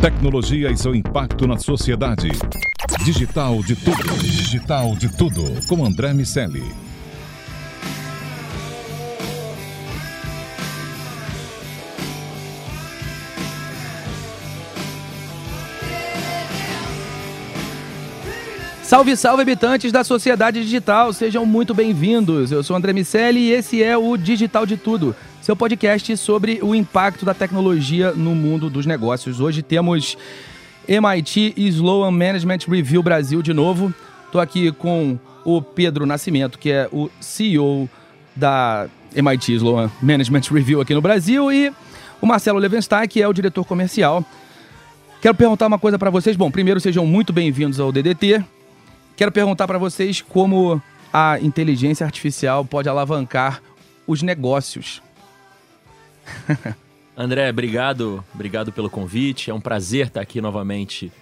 Tecnologia e seu impacto na sociedade. Digital de tudo. Digital de tudo. Com André Miceli. Salve, salve, habitantes da sociedade digital, sejam muito bem-vindos. Eu sou André Miceli e esse é o Digital de Tudo, seu podcast sobre o impacto da tecnologia no mundo dos negócios. Hoje temos MIT Sloan Management Review Brasil de novo. Estou aqui com o Pedro Nascimento, que é o CEO da MIT Sloan Management Review aqui no Brasil, e o Marcelo Levenstein, que é o diretor comercial. Quero perguntar uma coisa para vocês. Bom, primeiro sejam muito bem-vindos ao DDT. Quero perguntar para vocês como a inteligência artificial pode alavancar os negócios. André, obrigado, obrigado pelo convite. É um prazer estar aqui novamente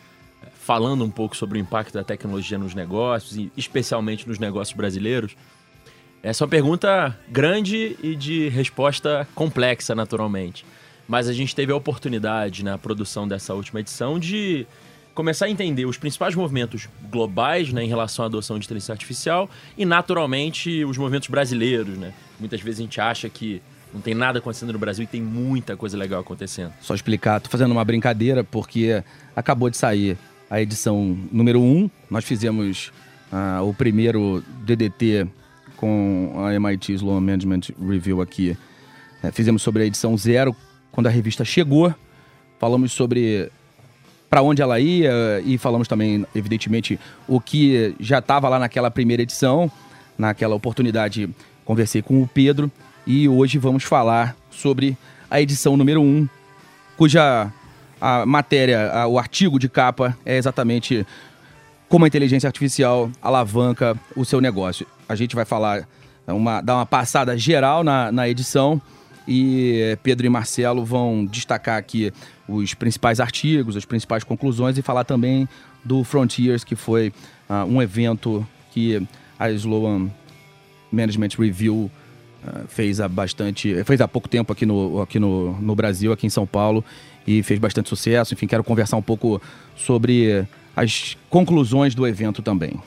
eh, falando um pouco sobre o impacto da tecnologia nos negócios e especialmente nos negócios brasileiros. Essa é uma pergunta grande e de resposta complexa, naturalmente. Mas a gente teve a oportunidade na produção dessa última edição de começar a entender os principais movimentos globais né, em relação à adoção de inteligência artificial e, naturalmente, os movimentos brasileiros. Né? Muitas vezes a gente acha que não tem nada acontecendo no Brasil e tem muita coisa legal acontecendo. Só explicar, tô fazendo uma brincadeira porque acabou de sair a edição número 1. Nós fizemos uh, o primeiro DDT com a MIT Sloan Management Review aqui. É, fizemos sobre a edição 0, quando a revista chegou. Falamos sobre para onde ela ia e falamos também, evidentemente, o que já estava lá naquela primeira edição. Naquela oportunidade, conversei com o Pedro e hoje vamos falar sobre a edição número 1, cuja a matéria, a, o artigo de capa é exatamente como a inteligência artificial alavanca o seu negócio. A gente vai falar, uma, dar uma passada geral na, na edição e Pedro e Marcelo vão destacar aqui os principais artigos, as principais conclusões e falar também do Frontiers, que foi uh, um evento que a Sloan Management Review fez há bastante. fez há pouco tempo aqui, no, aqui no, no Brasil, aqui em São Paulo, e fez bastante sucesso. Enfim, quero conversar um pouco sobre as conclusões do evento também.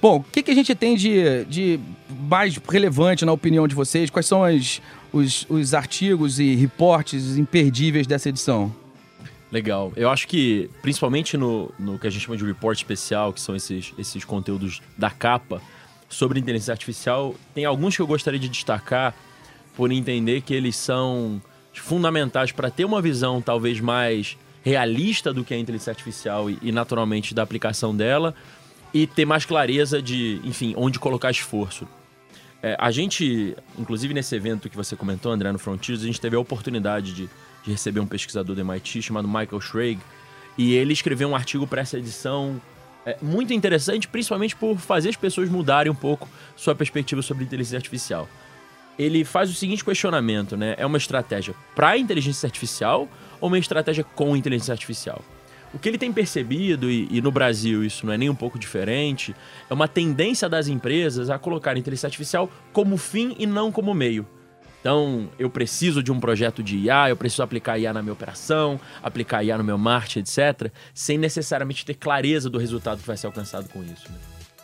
Bom, o que, que a gente tem de, de mais relevante na opinião de vocês? Quais são as, os, os artigos e reportes imperdíveis dessa edição? Legal. Eu acho que, principalmente no, no que a gente chama de report especial, que são esses, esses conteúdos da capa, sobre inteligência artificial, tem alguns que eu gostaria de destacar por entender que eles são fundamentais para ter uma visão talvez mais realista do que é a inteligência artificial e, e naturalmente da aplicação dela, e ter mais clareza de, enfim, onde colocar esforço. É, a gente, inclusive nesse evento que você comentou, André, no Frontiers, a gente teve a oportunidade de, de receber um pesquisador do MIT chamado Michael Schrage, e ele escreveu um artigo para essa edição é, muito interessante, principalmente por fazer as pessoas mudarem um pouco sua perspectiva sobre inteligência artificial. Ele faz o seguinte questionamento, né? É uma estratégia para inteligência artificial ou uma estratégia com inteligência artificial? O que ele tem percebido, e, e, no Brasil isso não é nem um pouco diferente, é uma tendência das empresas a colocar a inteligência artificial como fim e não como meio. Então, eu preciso de um projeto de IA, eu preciso aplicar IA na minha operação, aplicar IA no meu marketing, etc., sem necessariamente ter clareza do resultado que vai ser alcançado com isso. Né?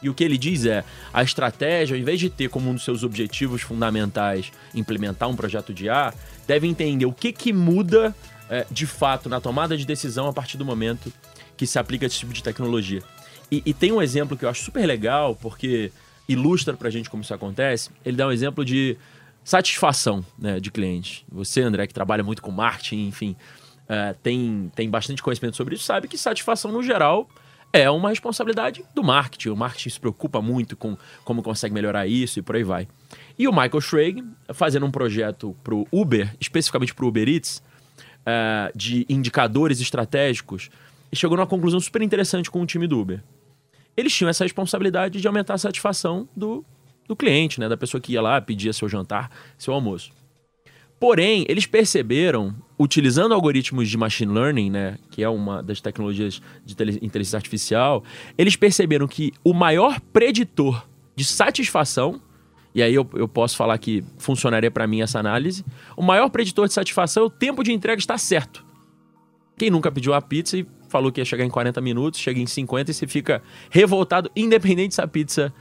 E o que ele diz é: a estratégia, ao invés de ter como um dos seus objetivos fundamentais implementar um projeto de IA, deve entender o que, que muda é, de fato na tomada de decisão a partir do momento que se aplica esse tipo de tecnologia. E, e tem um exemplo que eu acho super legal, porque ilustra pra gente como isso acontece. Ele dá um exemplo de satisfação né, de cliente. Você, André, que trabalha muito com marketing, enfim, é, tem, tem bastante conhecimento sobre isso, sabe que satisfação, no geral, é uma responsabilidade do marketing. O marketing se preocupa muito com como consegue melhorar isso e por aí vai. E o Michael Schrage, fazendo um projeto para o Uber, especificamente para o Uber Eats, uh, de indicadores estratégicos chegou numa conclusão super interessante com o time do Uber. Eles tinham essa responsabilidade de aumentar a satisfação do, do cliente, né? Da pessoa que ia lá, pedia seu jantar, seu almoço. Porém, eles perceberam, utilizando algoritmos de machine learning, né, que é uma das tecnologias de inteligência artificial, eles perceberam que o maior preditor de satisfação e aí eu, eu posso falar que funcionaria para mim essa análise. O maior preditor de satisfação é o tempo de entrega estar certo. Quem nunca pediu a pizza e falou que ia chegar em 40 minutos, chega em 50 e você fica revoltado, independente se a pizza,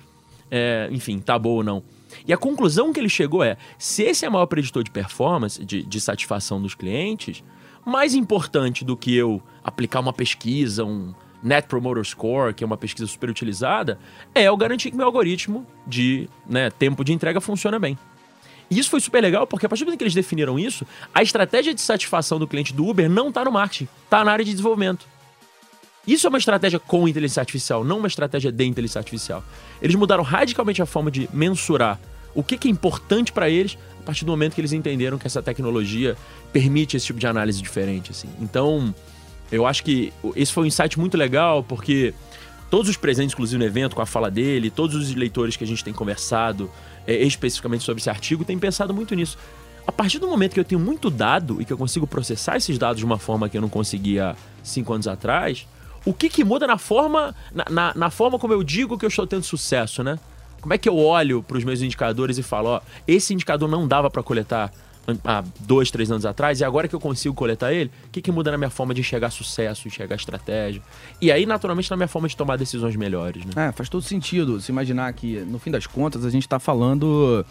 é, enfim, tá boa ou não. E a conclusão que ele chegou é: se esse é o maior preditor de performance, de, de satisfação dos clientes, mais importante do que eu aplicar uma pesquisa, um Net Promoter Score, que é uma pesquisa super utilizada, é eu garantir que meu algoritmo de né, tempo de entrega funciona bem. E isso foi super legal, porque a partir do momento que eles definiram isso, a estratégia de satisfação do cliente do Uber não está no marketing, está na área de desenvolvimento. Isso é uma estratégia com inteligência artificial, não uma estratégia de inteligência artificial. Eles mudaram radicalmente a forma de mensurar o que, é importante para eles a partir do momento que eles entenderam que essa tecnologia permite esse tipo de análise diferente. Assim. Então, eu acho que esse foi um insight muito legal, porque todos os presentes, inclusive no evento, com a fala dele, todos os leitores que a gente tem conversado é, especificamente sobre esse artigo, têm pensado muito nisso. A partir do momento que eu tenho muito dado e que eu consigo processar esses dados de uma forma que eu não conseguia cinco anos atrás, o que, que muda na forma, na, na, na, forma como eu digo que eu estou tendo sucesso, né? Como é que eu olho para os meus indicadores e falo, ó, esse indicador não dava para coletar há dois, três anos atrás, e agora que eu consigo coletar ele, o que, que muda na minha forma de enxergar sucesso, enxergar estratégia? E aí, naturalmente, na minha forma de tomar decisões melhores, né? É, faz todo sentido se imaginar que, no fim das contas, a gente está falando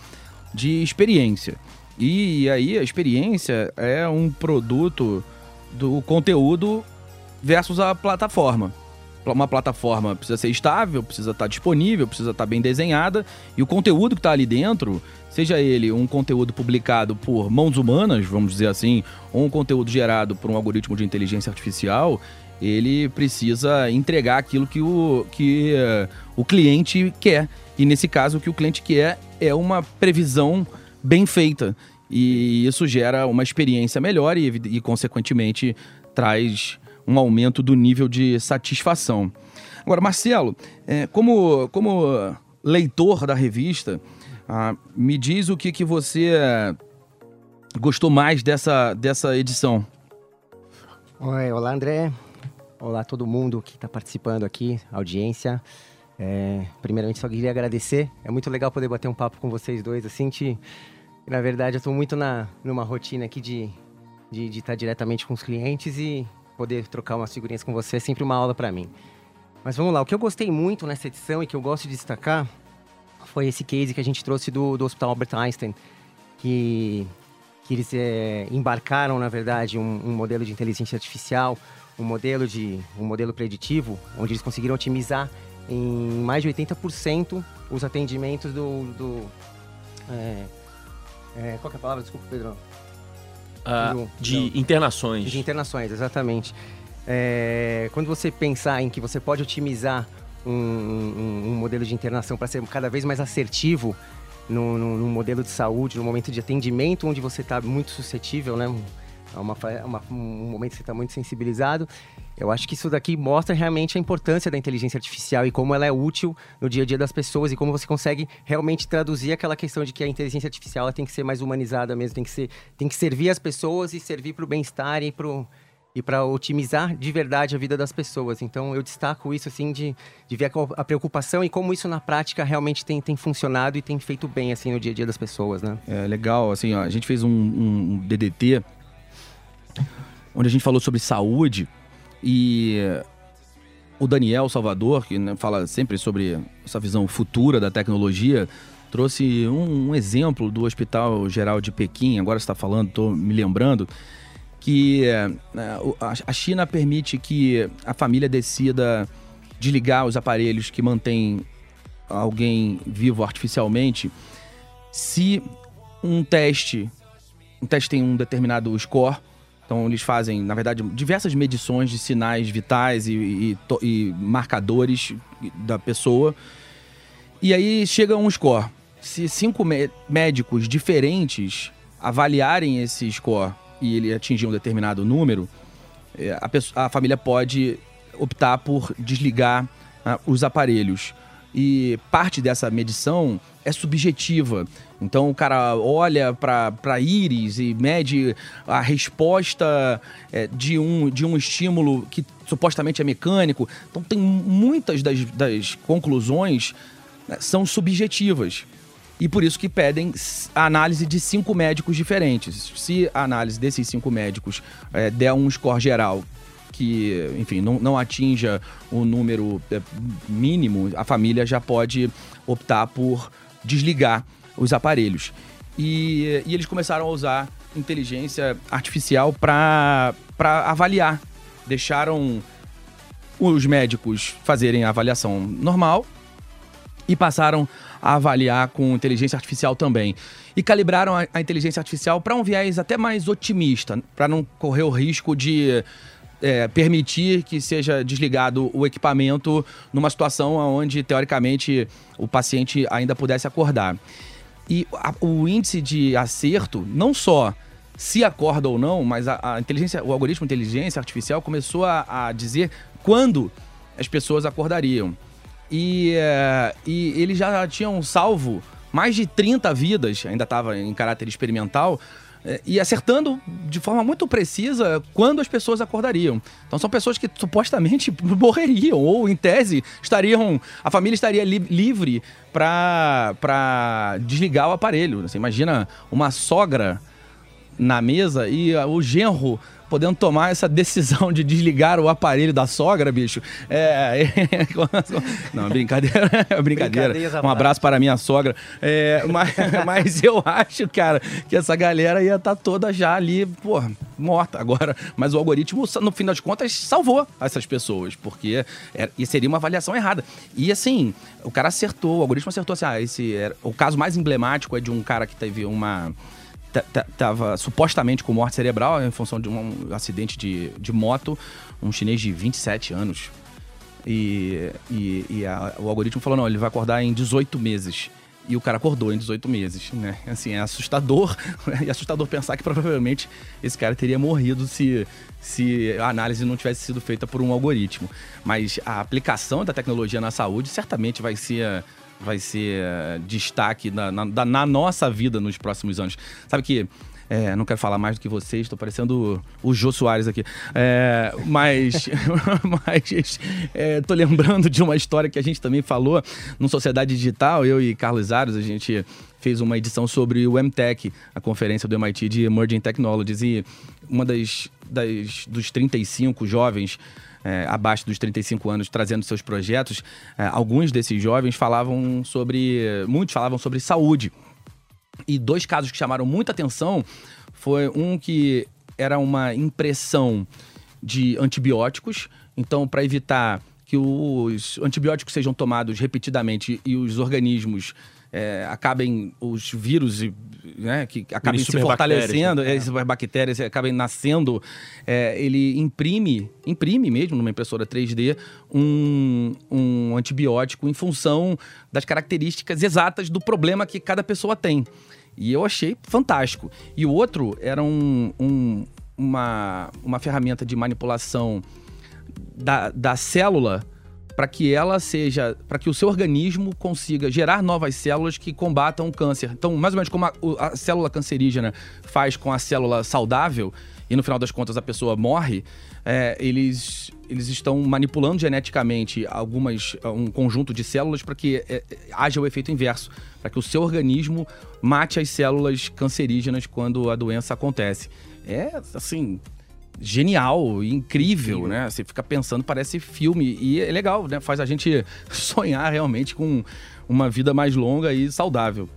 de experiência. E aí, a experiência é um produto do conteúdo versus a plataforma. Uma plataforma precisa ser estável, precisa estar disponível, precisa estar bem desenhada e o conteúdo que está ali dentro, seja ele um conteúdo publicado por mãos humanas, vamos dizer assim, ou um conteúdo gerado por um algoritmo de inteligência artificial, ele precisa entregar aquilo que o, que, uh, o cliente quer. E nesse caso, o que o cliente quer é uma previsão bem feita. E isso gera uma experiência melhor e, e consequentemente, traz um aumento do nível de satisfação. Agora, Marcelo, é, como, como leitor da revista, ah, me diz o que, que você gostou mais dessa, dessa edição. Oi, olá André, olá todo mundo que está participando aqui, audiência. É, primeiramente só queria agradecer, é muito legal poder bater um papo com vocês dois, assim, te, na verdade eu estou muito na, numa rotina aqui de, de, de estar diretamente com os clientes e poder trocar umas figurinhas com você é sempre uma aula para mim. Mas vamos lá, o que eu gostei muito nessa edição e que eu gosto de destacar foi esse case que a gente trouxe do, do Hospital Albert Einstein, que, que eles é, embarcaram, na verdade, um, um, modelo de inteligência artificial, um modelo, de, um modelo preditivo, onde eles conseguiram otimizar em mais de 80% os atendimentos do... do é, é, qual é a palavra? Desculpa, Pedro. Uh, de internações. De internações, exatamente. É, quando você pensar em que você pode otimizar um, um, um modelo de internação para ser cada vez mais assertivo no, no, no, modelo de saúde, no momento de atendimento, onde você está muito suscetível, né? É uma, uma, um momento que você está muito sensibilizado. Eu acho que isso daqui mostra realmente a importância da inteligência artificial e como ela é útil no dia a dia das pessoas e como você consegue realmente traduzir aquela questão de que a inteligência artificial tem que ser mais humanizada mesmo, tem que, ser, tem que servir as pessoas e servir para o bem-estar e para e para otimizar de verdade a vida das pessoas. Então eu destaco isso assim de, de ver a, a, preocupação e como isso na prática realmente tem, tem funcionado e tem feito bem assim no dia a dia das pessoas, né? É legal, assim, ó, a gente fez um, um DDT onde a gente falou sobre saúde e o Daniel Salvador, que né, fala sempre sobre essa visão futura da tecnologia, trouxe um, um exemplo do Hospital Geral de Pequim, agora está falando, estou me lembrando, que é, a China permite que a família decida desligar os aparelhos que mantêm alguém vivo artificialmente se um teste, um teste tem um determinado score, então eles fazem, na verdade, diversas medições de sinais vitais e, e, e marcadores da pessoa. E aí chega um score. Se cinco médicos diferentes avaliarem esse score e ele atingir um determinado número, é, a, pessoa, a família pode optar por desligar uh, os aparelhos. E parte dessa medição é subjetiva. Então o cara olha para íris e mede a resposta é, de, um, de um estímulo que supostamente é mecânico. Então tem muitas das, das conclusões né, são subjetivas e por isso que pedem a análise de cinco médicos diferentes. Se a análise desses cinco médicos é, der um score geral que, enfim, não, não atinja o número é, mínimo, a família já pode optar por desligar os aparelhos. E, e eles começaram a usar inteligência artificial para avaliar. Deixaram os médicos fazerem a avaliação normal e passaram a avaliar com inteligência artificial também. E calibraram a, a inteligência artificial para um viés até mais otimista, para não correr o risco de é, permitir que seja desligado o equipamento numa situação onde, teoricamente, o paciente ainda pudesse acordar. E a, o índice de acerto, não só se acorda ou não, mas a, a inteligência, o algoritmo de inteligência artificial começou a, a dizer quando as pessoas acordariam. E, é, e eles já tinham salvo mais de 30 vidas, ainda estava em caráter experimental, e acertando de forma muito precisa quando as pessoas acordariam. Então são pessoas que supostamente morreriam, ou em tese estariam. A família estaria li livre para desligar o aparelho. Você imagina uma sogra na mesa e o genro podendo tomar essa decisão de desligar o aparelho da sogra, bicho. É. é não, brincadeira. brincadeira. Um abraço para a minha sogra. É, mas, mas eu acho, cara, que essa galera ia estar tá toda já ali, porra, morta agora. Mas o algoritmo, no fim das contas, salvou essas pessoas, porque era, e seria uma avaliação errada. E assim, o cara acertou, o algoritmo acertou assim, ah, esse era, o caso mais emblemático é de um cara que teve uma estava supostamente com morte cerebral em função de um acidente de, de moto, um chinês de 27 anos. E, e, e a, o algoritmo falou: não, ele vai acordar em 18 meses. E o cara acordou em 18 meses, né? Assim, é assustador. é assustador pensar que provavelmente esse cara teria morrido se, se a análise não tivesse sido feita por um algoritmo. Mas a aplicação da tecnologia na saúde certamente vai ser vai ser uh, destaque na, na, na, nossa vida nos próximos anos. Sabe que. É, não quero falar mais do que vocês, estou parecendo o, o Jô Soares aqui. É, mas mas é, lembrando de uma história que a gente também falou no Sociedade Digital, eu e Carlos Aros, a gente fez uma edição sobre o MTech, a conferência do MIT de Emerging Technologies, e uma das, das dos 35 jovens é, abaixo dos 35 anos trazendo seus projetos, é, alguns desses jovens falavam sobre. Muitos falavam sobre saúde. E dois casos que chamaram muita atenção foi um que era uma impressão de antibióticos. Então, para evitar que os antibióticos sejam tomados repetidamente e os organismos é, acabem os vírus né, que acabem se fortalecendo, né? essas bactérias acabem nascendo, é, ele imprime, imprime mesmo numa impressora 3D um, um antibiótico em função das características exatas do problema que cada pessoa tem. E eu achei fantástico. E o outro era um, um, uma, uma ferramenta de manipulação da, da célula para que ela seja, para que o seu organismo consiga gerar novas células que combatam o câncer. Então, mais ou menos como a, a, célula cancerígena faz com a célula saudável e no final das contas a pessoa morre, é, eles, eles estão manipulando geneticamente algumas um conjunto de células para que é, haja o efeito inverso, para que o seu organismo mate as células cancerígenas quando a doença acontece. É assim, genial, incrível, né? Você fica pensando, parece filme. E é legal, né? Faz a gente sonhar realmente com uma vida mais longa e saudável.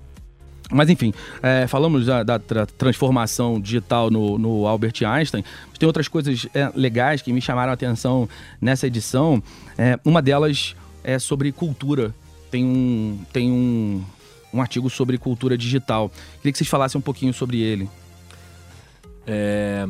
Mas enfim, é, falamos da, da tra transformação digital no, no, Albert Einstein. Mas tem outras coisas é, legais que me chamaram a atenção nessa edição. É, uma delas é sobre cultura. Tem um, tem um, um artigo sobre cultura digital. Queria que vocês falassem um pouquinho sobre ele. É,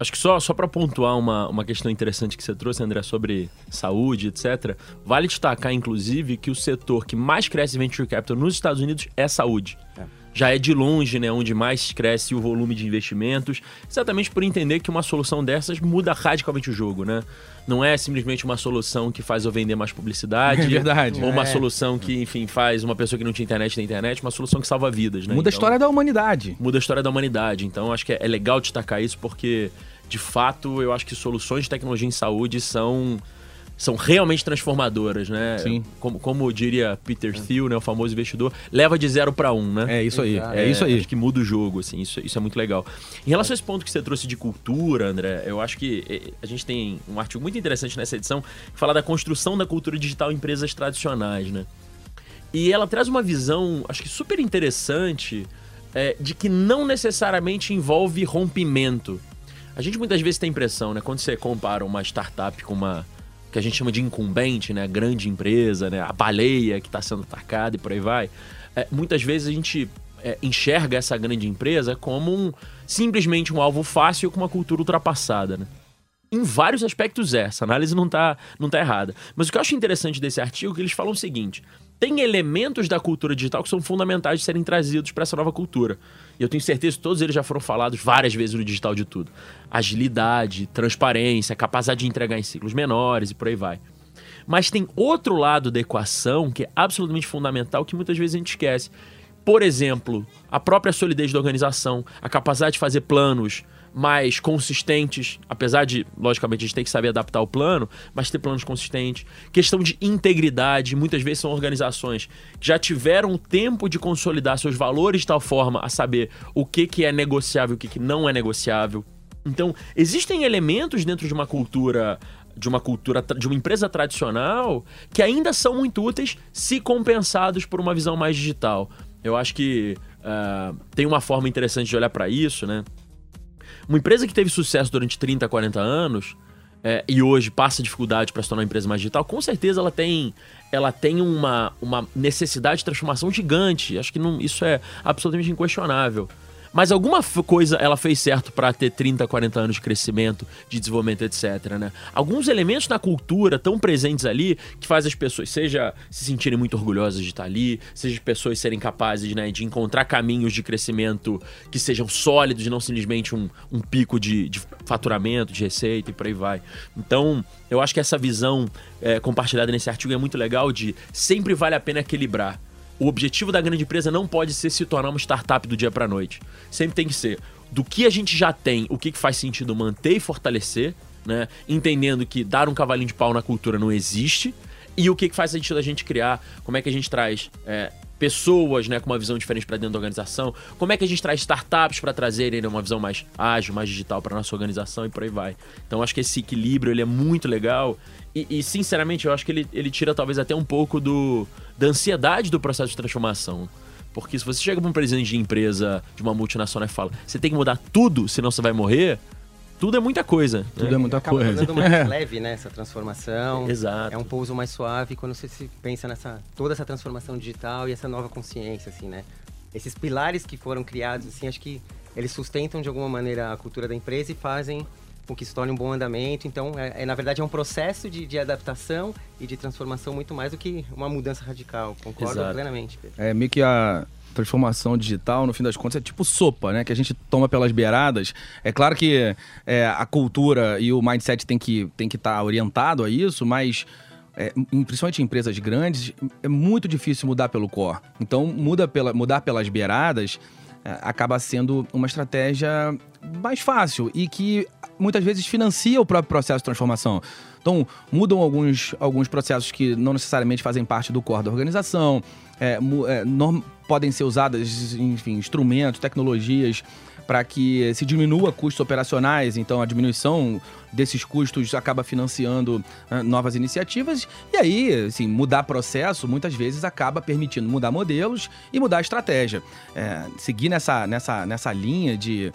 Acho que só, só para pontuar uma, uma questão interessante que você trouxe, André, sobre saúde, etc. Vale destacar, inclusive, que o setor que mais cresce venture capital nos Estados Unidos é saúde. É. Já é de longe né, onde mais cresce o volume de investimentos, exatamente por entender que uma solução dessas muda radicalmente o jogo, né? Não é simplesmente uma solução que faz eu vender mais publicidade. É verdade. Ou uma é. solução que, enfim, faz uma pessoa que não tinha internet ter internet, uma solução que salva vidas, né? Muda então, a história da humanidade. Muda a história da humanidade. Então, acho que é, é legal destacar isso porque de fato, eu acho que soluções de tecnologia em saúde são são realmente transformadoras, né? Sim. Como, como diria Peter Thiel, né, o famoso investidor, leva de zero para um, né? É isso aí. Exato. É, isso aí. Acho que muda o jogo, assim, isso, isso é muito legal. Em relação a esse ponto que você trouxe de cultura, André, eu acho que a gente tem um artigo muito interessante nessa edição que fala da construção da cultura digital em empresas tradicionais, né? E ela traz uma visão, acho que super interessante, eh, de que não necessariamente envolve rompimento. A gente muitas vezes tem a impressão, né? Quando você compara uma startup com uma que a gente chama de incumbente, né? Grande empresa, né? A baleia que está sendo atacada e por aí vai. É, muitas vezes a gente é, enxerga essa grande empresa como um, simplesmente um alvo fácil com uma cultura ultrapassada, né? Em vários aspectos é, essa análise não tá, não tá errada. Mas o que eu acho interessante desse artigo é que eles falam o seguinte: tem elementos da cultura digital que são fundamentais de serem trazidos para essa nova cultura. E eu tenho certeza que todos eles já foram falados várias vezes no digital de tudo. Agilidade, transparência, capacidade de entregar em ciclos menores e por aí vai. Mas tem outro lado da equação que é absolutamente fundamental que muitas vezes a gente esquece. Por exemplo, a própria solidez da organização, a capacidade de fazer planos mais consistentes, apesar de, logicamente, a gente tem que saber adaptar o plano, mas ter planos consistentes. Questão de integridade, muitas vezes são organizações que já tiveram tempo de consolidar seus valores de tal forma a saber o que, que é negociável e o que, que não é negociável. Então, existem elementos dentro de uma cultura de uma cultura de uma empresa tradicional que ainda são muito úteis se compensados por uma visão mais digital. Eu acho que uh, tem uma forma interessante de olhar para isso, né? Uma empresa que teve sucesso durante 30, 40 anos é, e hoje passa dificuldade para se tornar uma empresa mais digital, com certeza ela tem, ela tem uma, uma necessidade de transformação gigante. Acho que não, isso é absolutamente inquestionável. Mas alguma coisa ela fez certo para ter 30, 40 anos de crescimento, de desenvolvimento, etc. Né? Alguns elementos na cultura tão presentes ali que faz as pessoas, seja se sentirem muito orgulhosas de estar ali, seja as pessoas serem capazes né, de encontrar caminhos de crescimento que sejam sólidos e não simplesmente um, um pico de, de, faturamento, de receita e por aí vai. Então, eu acho que essa visão é, compartilhada nesse artigo é muito legal de sempre vale a pena equilibrar o objetivo da grande empresa não pode ser se tornar uma startup do dia para noite. Sempre tem que ser do que a gente já tem, o que, que faz sentido manter e fortalecer, né? Entendendo que dar um cavalinho de pau na cultura não existe. E o que, que faz sentido a gente criar, como é que a gente traz é, pessoas né, com uma visão diferente para dentro da organização, como é que a gente traz startups para trazerem né, uma visão mais ágil, mais digital para nossa organização e por aí vai. Então acho que esse equilíbrio ele é muito legal e, e, sinceramente eu acho que ele, ele tira talvez até um pouco do, da ansiedade do processo de transformação. Porque se você chega para um presidente de empresa, de uma multinacional e fala, você tem que mudar tudo, senão você vai morrer, tudo é muita coisa. Tudo né? é muita Acaba coisa. Acaba mais leve, né, essa transformação. Exato. É um pouso mais suave quando você se pensa nessa toda essa transformação digital e essa nova consciência, assim, né? Esses pilares que foram criados, assim, acho que eles sustentam de alguma maneira a cultura da empresa e fazem com que se torne um bom andamento. Então, é, é na verdade, é um processo de, de, adaptação e de transformação muito mais do que uma mudança radical. Concordo Exato. plenamente, Pedro. É meio que a transformação digital, no fim das contas, é tipo sopa, né? Que a gente toma pelas beiradas. É claro que é, a cultura e o mindset tem que estar tem que tá orientado a isso, mas é, principalmente em empresas grandes, é muito difícil mudar pelo core. Então, muda pela, mudar pelas beiradas é, acaba sendo uma estratégia mais fácil e que muitas vezes financia o próprio processo de transformação. Então, mudam alguns, alguns processos que não necessariamente fazem parte do core da organização, é, é, podem ser usadas, enfim, instrumentos, tecnologias para que se diminua custos operacionais, então a diminuição desses custos acaba financiando uh, novas iniciativas e aí, assim, mudar processo muitas vezes acaba permitindo mudar modelos e mudar estratégia. É, seguir nessa, nessa, nessa linha de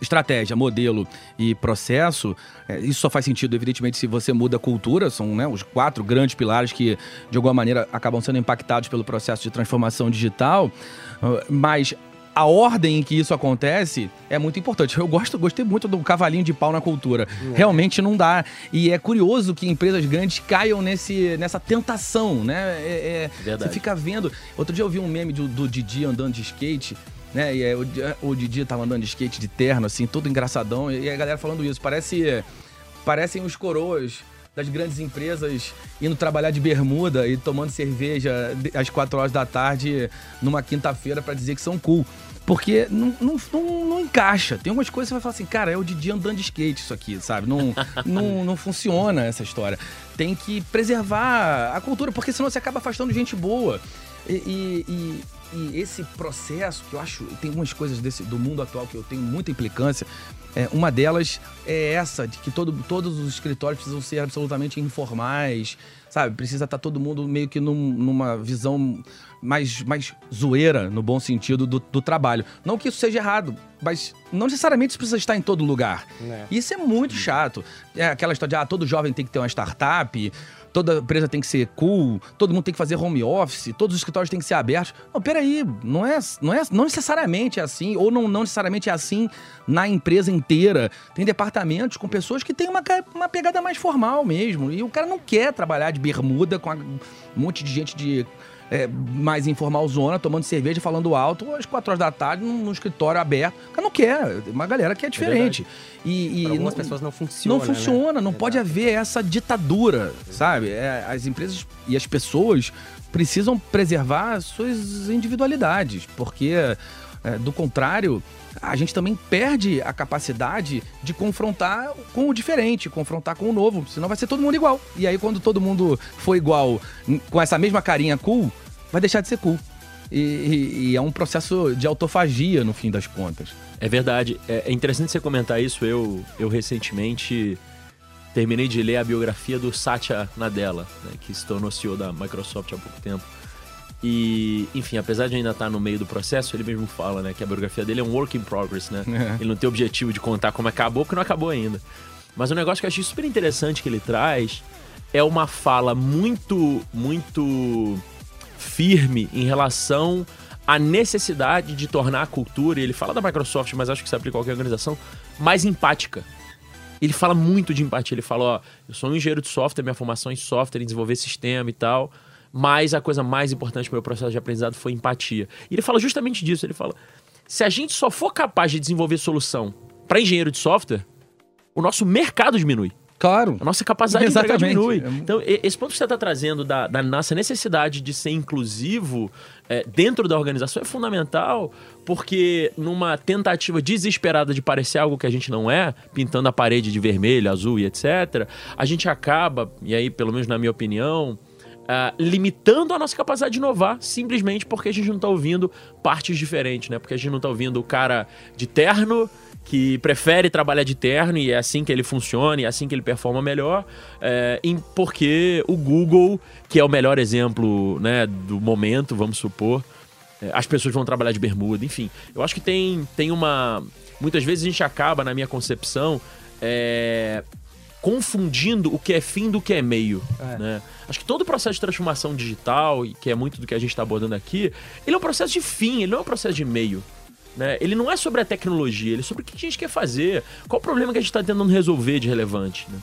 estratégia, modelo e processo, é, isso só faz sentido, evidentemente, se você muda a cultura, são né, os quatro grandes pilares que, de alguma maneira, acabam sendo impactados pelo processo de transformação digital, mas a ordem em que isso acontece é muito importante. Eu gosto, gostei muito do cavalinho de pau na cultura. É. Realmente não dá. E é curioso que empresas grandes caiam nesse, nessa tentação, né? É, é, você fica vendo. Outro dia eu vi um meme do, do Didi andando de skate né? E é, o, o Didi tava andando de skate de terno, assim, todo engraçadão. E a galera falando isso. Parece. Parecem os coroas das grandes empresas indo trabalhar de bermuda e tomando cerveja às 4 horas da tarde numa quinta-feira para dizer que são cool. Porque não, não, não, não encaixa. Tem algumas coisas que você vai falar assim, cara, é o Didi andando de skate isso aqui, sabe? Não, não, não funciona essa história. Tem que preservar a cultura, porque senão você acaba afastando gente boa. E, e, e, e esse processo, que eu acho, tem algumas coisas desse, do mundo atual que eu tenho muita implicância. É, uma delas é essa, de que todo, todos os escritórios precisam ser absolutamente informais, sabe? Precisa estar todo mundo meio que num, numa visão mais, mais zoeira, no bom sentido, do, do, trabalho. Não que isso seja errado, mas não necessariamente isso precisa estar em todo lugar. É. Isso é muito chato. É aquela história de, ah, todo jovem tem que ter uma startup, toda empresa tem que ser cool, todo mundo tem que fazer home office, todos os escritórios têm que ser abertos. Não, peraí, não é, não é não necessariamente é assim, ou não, não necessariamente é assim na empresa inteira. Tem departamentos com pessoas que têm uma, uma pegada mais formal mesmo. E o cara não quer trabalhar de bermuda com um monte de gente de é, mais informal zona, tomando cerveja, falando alto, às quatro horas da tarde, num, num escritório aberto. O cara não quer. Uma galera que é, diferente. É e, e algumas não, pessoas não funciona. Não funciona, né? não pode haver essa ditadura, sabe? É, as empresas e as pessoas precisam preservar suas individualidades, porque, do contrário, a gente também perde a capacidade de confrontar com o diferente, confrontar com o novo, senão vai ser todo mundo igual. E aí, quando todo mundo for igual, com essa mesma carinha cool, vai deixar de ser cool. E, e, e é um processo de autofagia, no fim das contas. É verdade. É, é interessante você comentar isso. Eu, eu recentemente terminei de ler a biografia do Satya Nadella, né, que se tornou CEO da Microsoft há pouco tempo. E, enfim, apesar de ainda estar no meio do processo, ele mesmo fala, né, que a biografia dele é um work in progress, né? É. Ele não tem objetivo de contar como acabou, porque não acabou ainda. Mas o um negócio que eu achei super interessante que ele traz é uma fala muito, muito firme em relação à necessidade de tornar a cultura, e ele fala da Microsoft, mas acho que se aplica a qualquer organização, mais empática. Ele fala muito de empatia. Ele fala: Ó, eu sou um engenheiro de software, minha formação é em software, em desenvolver sistema e tal mas a coisa mais importante para o meu processo de aprendizado foi empatia. E ele fala justamente disso. Ele fala: se a gente só for capaz de desenvolver solução para engenheiro de software, o nosso mercado diminui. Claro. A nossa capacidade Exatamente. de diminui. É então, esse ponto que você está trazendo da, da, nossa necessidade de ser inclusivo é, dentro da organização é fundamental, porque numa tentativa desesperada de parecer algo que a gente não é, pintando a parede de vermelho, azul e etc., a gente acaba, e aí, pelo menos na minha opinião, Uh, limitando a nossa capacidade de inovar, simplesmente porque a gente não está ouvindo partes diferentes, né? Porque a gente não está ouvindo o cara de terno que prefere trabalhar de terno e é assim que ele funciona e é assim que ele performa melhor, é, porque o Google, que é o melhor exemplo né, do momento, vamos supor, é, as pessoas vão trabalhar de bermuda, enfim. Eu acho que tem, tem uma. Muitas vezes a gente acaba, na minha concepção, é, confundindo o que é fim do que é meio. É. Né? Acho que todo o processo de transformação digital, que é muito do que a gente está abordando aqui, ele é um processo de fim, ele não é um processo de meio. Né? Ele não é sobre a tecnologia, ele é sobre o que a gente quer fazer, qual o problema que a gente está tentando resolver de relevante. Né?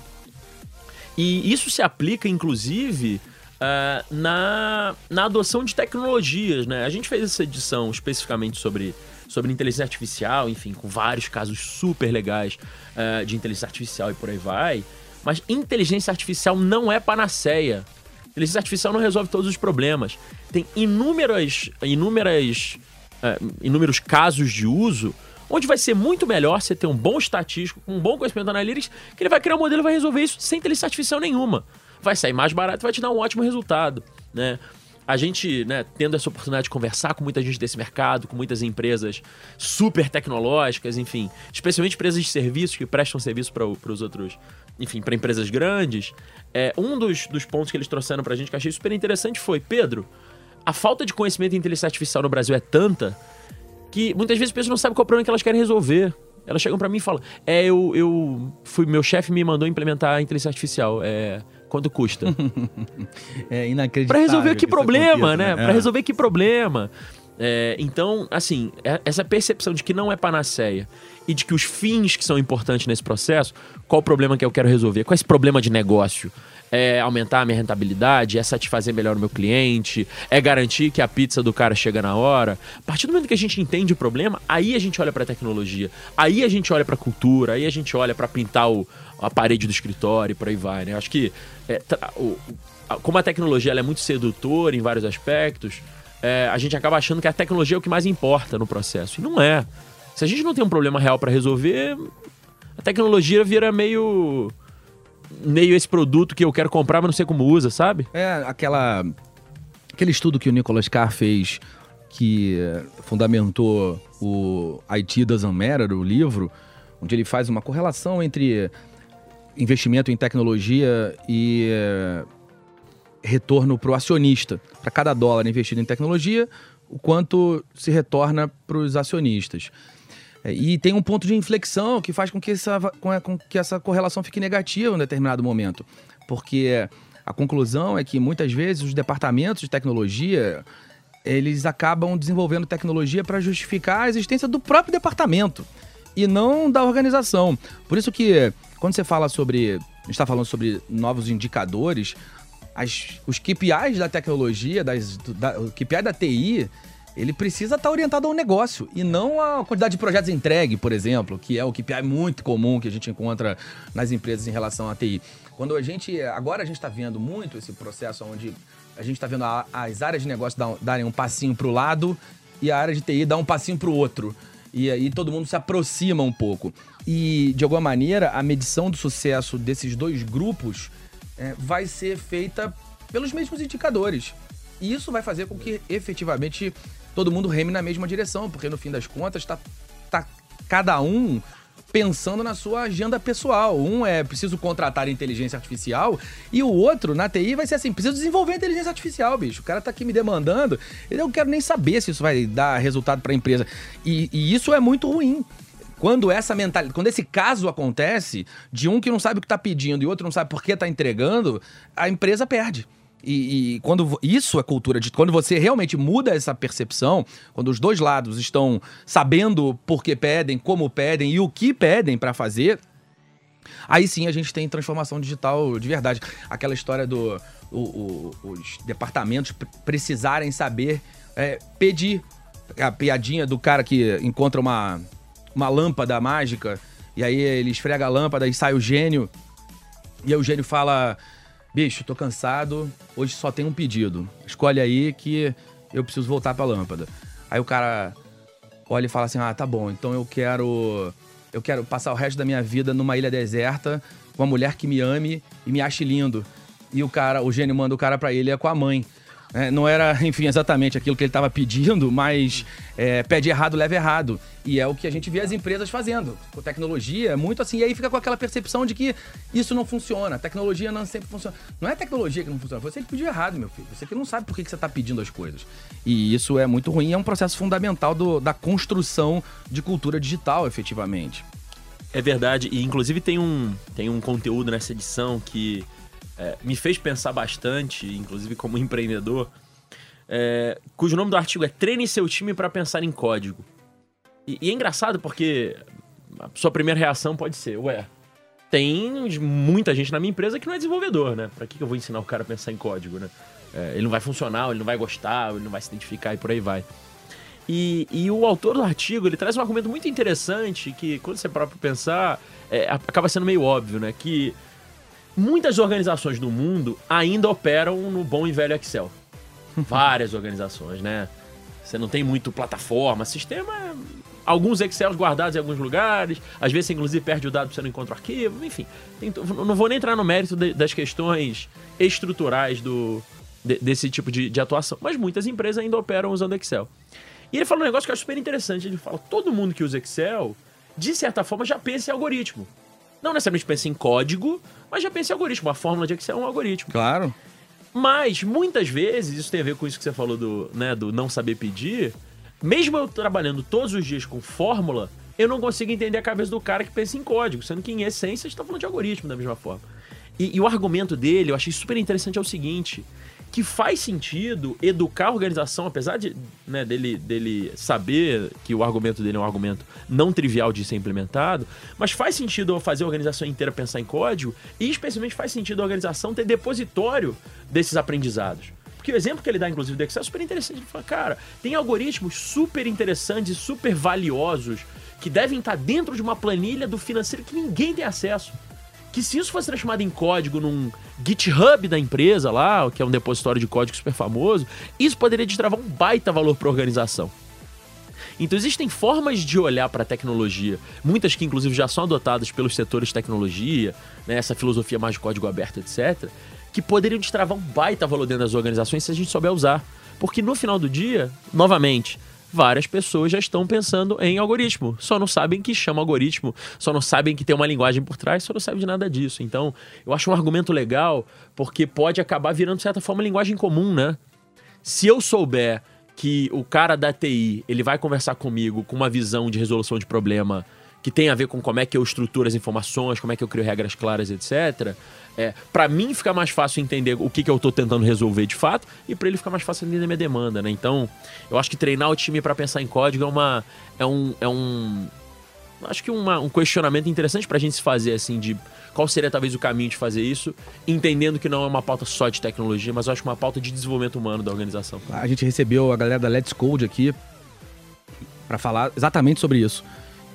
E isso se aplica, inclusive, uh, na, na adoção de tecnologias. Né? A gente fez essa edição especificamente sobre sobre inteligência artificial, enfim, com vários casos super legais uh, de inteligência artificial e por aí vai. Mas inteligência artificial não é panaceia. Inteligência artificial não resolve todos os problemas. Tem inúmeras, inúmeras, uh, inúmeros casos de uso onde vai ser muito melhor você ter um bom estatístico, um bom conhecimento analytics, que ele vai criar um modelo e vai resolver isso sem inteligência artificial nenhuma. Vai sair mais barato e vai te dar um ótimo resultado, né? A gente, né, tendo essa oportunidade de conversar com muita gente desse mercado, com muitas empresas super tecnológicas, enfim, especialmente empresas de serviços que prestam serviço para os outros, enfim, para empresas grandes, é, um dos, dos pontos que eles trouxeram para a gente que eu achei super interessante foi, Pedro, a falta de conhecimento em inteligência artificial no Brasil é tanta que muitas vezes as pessoas não sabem qual é o problema que elas querem resolver. Elas chegam para mim e falam: É, eu, eu fui, meu chefe me mandou implementar a inteligência artificial. É, Quanto custa? é inacreditável. Para resolver que, que problema, né? né? Para é. resolver que problema. É, então, assim, é, essa percepção de que não é panaceia e de que os fins que são importantes nesse processo, qual o problema que eu quero resolver? Qual é esse problema de negócio? É aumentar a minha rentabilidade? É satisfazer melhor o meu cliente? É garantir que a pizza do cara chega na hora? A partir do momento que a gente entende o problema, aí a gente olha para a tecnologia, aí a gente olha para a cultura, aí a gente olha para pintar o, a parede do escritório e por aí vai, né? Acho que é, o, a, como a tecnologia é muito sedutora em vários aspectos, é, a gente acaba achando que a tecnologia é o que mais importa no processo. E não é. Se a gente não tem um problema real para resolver, a tecnologia vira meio. Meio esse produto que eu quero comprar, mas não sei como usa, sabe? É, aquela. Aquele estudo que o Nicholas Carr fez, que eh, fundamentou o IT Doesn't Matter, o livro, onde ele faz uma correlação entre investimento em tecnologia e eh, retorno para o acionista. Para cada dólar investido em tecnologia, o quanto se retorna para os acionistas. É, e tem um ponto de inflexão que faz com que, essa, com que essa correlação fique negativa em determinado momento. Porque a conclusão é que muitas vezes os departamentos de tecnologia eles acabam desenvolvendo tecnologia para justificar a existência do próprio departamento e não da organização. Por isso que quando você fala sobre, está falando sobre novos indicadores, as, os KPIs da tecnologia, das, da, o KPI da TI, ele precisa estar orientado ao negócio e não à quantidade de projetos entregue, por exemplo, que é o KPI muito comum que a gente encontra nas empresas em relação à TI. Quando a gente. Agora a gente está vendo muito esse processo onde a gente está vendo a, as áreas de negócio darem um passinho para o lado e a área de TI dar um passinho para o outro. E aí todo mundo se aproxima um pouco. E, de alguma maneira, a medição do sucesso desses dois grupos é, vai ser feita pelos mesmos indicadores. E isso vai fazer com que efetivamente todo mundo reme na mesma direção, porque no fim das contas está tá cada um pensando na sua agenda pessoal. Um é preciso contratar inteligência artificial e o outro, na TI, vai ser assim: preciso desenvolver inteligência artificial, bicho. O cara tá aqui me demandando, eu não quero nem saber se isso vai dar resultado para a empresa. E, e isso é muito ruim quando essa mentalidade, quando esse caso acontece, de um que não sabe o que está pedindo e outro não sabe por que está entregando, a empresa perde. E, e, quando isso é cultura de quando você realmente muda essa percepção, quando os dois lados estão sabendo por que pedem, como pedem e o que pedem para fazer, aí sim a gente tem transformação digital de verdade. Aquela história do o, o, os departamentos precisarem saber é, pedir a piadinha do cara que encontra uma uma lâmpada mágica, e aí ele esfrega a lâmpada e sai o gênio. E aí o gênio fala: Bicho, tô cansado, hoje só tem um pedido. Escolhe aí que eu preciso voltar pra lâmpada. Aí o cara olha e fala assim: Ah, tá bom, então eu quero. Eu quero passar o resto da minha vida numa ilha deserta com uma mulher que me ame e me ache lindo. E o cara, o gênio manda o cara pra ilha com a mãe. É, não era, enfim, exatamente aquilo que ele estava pedindo, mas é, pede errado, leva errado. E é o que a gente vê as empresas fazendo. Com tecnologia, muito assim. E aí fica com aquela percepção de que isso não funciona. Tecnologia não sempre funciona. Não é tecnologia que não funciona, você que pediu errado, meu filho. Você que não sabe por que, que você está pedindo as coisas. E isso é muito ruim. É um processo fundamental do, da construção de cultura digital, efetivamente. É verdade. E inclusive tem um, tem um conteúdo nessa edição que é, me fez pensar bastante, inclusive como empreendedor, é, cujo nome do artigo é Treine seu time para pensar em código. E, e, é engraçado porque a sua primeira reação pode ser, ué, tem muita gente na minha empresa que não é desenvolvedor, né? Pra que eu vou ensinar o cara a pensar em código, né? É, ele não vai funcionar, ele não vai gostar, ele não vai se identificar e por aí vai. E, e, o autor do artigo, ele traz um argumento muito interessante que, quando você próprio pensar, é, acaba sendo meio óbvio, né? Que Muitas organizações do mundo ainda operam no bom e velho Excel. Várias organizações, né? Você não tem muito plataforma, sistema. Alguns Excel guardados em alguns lugares, às vezes você inclusive perde o dado você não encontra o arquivo, enfim. Tem, não vou nem entrar no mérito de, das questões estruturais do, de, desse tipo de, de atuação, mas muitas empresas ainda operam usando Excel. E ele fala um negócio que eu acho super interessante. Ele fala: todo mundo que usa Excel, de certa forma, já pensa em algoritmo. Não necessariamente pensa em código, mas já pensa em algoritmo. A fórmula de Excel é um algoritmo. Claro. Mas, muitas vezes, isso tem a ver com isso que você falou do, né, do não saber pedir. Mesmo eu trabalhando todos os dias com fórmula, eu não consigo entender a cabeça do cara que pensa em código, sendo que, em essência, a gente está falando de algoritmo da mesma forma. E, e, o argumento dele, eu achei super interessante, é o seguinte: que faz sentido educar a organização, apesar de, né, dele, dele saber que o argumento dele é um argumento não trivial de ser implementado, mas faz sentido fazer a organização inteira pensar em código e especialmente faz sentido a organização ter depositório desses aprendizados. Porque o exemplo que ele dá, inclusive, do Excel é super interessante. Ele fala, cara, tem algoritmos super interessantes e super valiosos que devem estar dentro de uma planilha do financeiro que ninguém tem acesso que se isso fosse transformado em código num GitHub da empresa lá, que é um depositório de código super famoso, isso poderia destravar um baita valor para a organização. Então existem formas de olhar para a tecnologia, muitas que inclusive já são adotadas pelos setores de tecnologia, né, essa filosofia mais de código aberto, etc., que poderiam destravar um baita valor dentro das organizações se a gente souber usar. Porque no final do dia, novamente, várias pessoas já estão pensando em algoritmo. Só não sabem que chama algoritmo, só não sabem que tem uma linguagem por trás, só não sabem de nada disso. Então, eu acho um argumento legal, porque pode acabar virando, de certa forma, linguagem comum, né? Se eu souber que o cara da TI ele vai conversar comigo com uma visão de resolução de problema que tem a ver com como é que eu estruturo as informações, como é que eu crio regras claras, etc. É, para mim fica mais fácil entender o que, que eu estou tentando resolver de fato e para ele fica mais fácil entender minha demanda, né? Então, eu acho que treinar o time para pensar em código é uma é um é um acho que uma, um questionamento interessante para a gente se fazer assim de qual seria talvez o caminho de fazer isso, entendendo que não é uma pauta só de tecnologia, mas eu acho uma pauta de desenvolvimento humano da organização. A gente recebeu a galera da Let's Code aqui para falar exatamente sobre isso.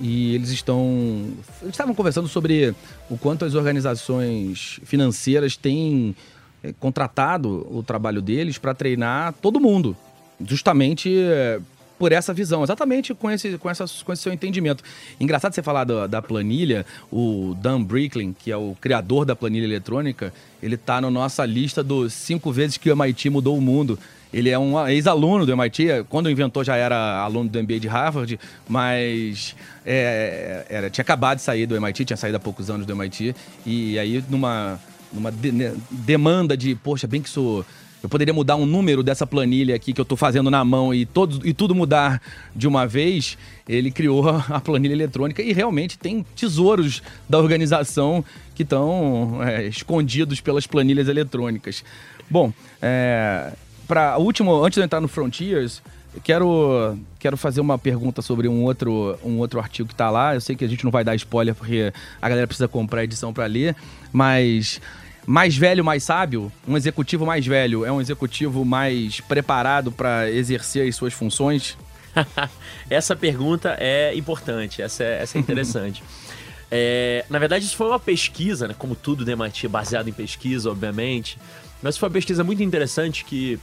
E eles estão. Eles estavam conversando sobre o quanto as organizações financeiras têm eh, contratado o trabalho deles para treinar todo mundo. Justamente eh, por essa visão, exatamente com esse, com, essa, com esse seu entendimento. Engraçado você falar da, da planilha, o Dan Bricklin, que é o criador da planilha eletrônica, ele está na nossa lista dos cinco vezes que o MIT mudou o mundo. Ele é um ex-aluno do MIT, quando inventou já era aluno do MBA de Harvard, mas é, era, tinha acabado de sair do MIT, tinha saído há poucos anos do MIT, e aí numa, numa de, né, demanda de, poxa, bem que sou eu poderia mudar um número dessa planilha aqui que eu estou fazendo na mão e, todo, e tudo mudar de uma vez. Ele criou a planilha eletrônica e realmente tem tesouros da organização que estão é, escondidos pelas planilhas eletrônicas. Bom, é, para último, antes de eu entrar no Frontiers, quero, quero fazer uma pergunta sobre um outro, um outro artigo que está lá. Eu sei que a gente não vai dar spoiler porque a galera precisa comprar a edição para ler, mas mais velho, mais sábio, um executivo mais velho é um executivo mais preparado para exercer as suas funções? essa pergunta é importante, essa é, essa é interessante. é, na verdade, isso foi uma pesquisa, né, como tudo da MIT, baseado em pesquisa, obviamente, mas foi uma pesquisa muito interessante que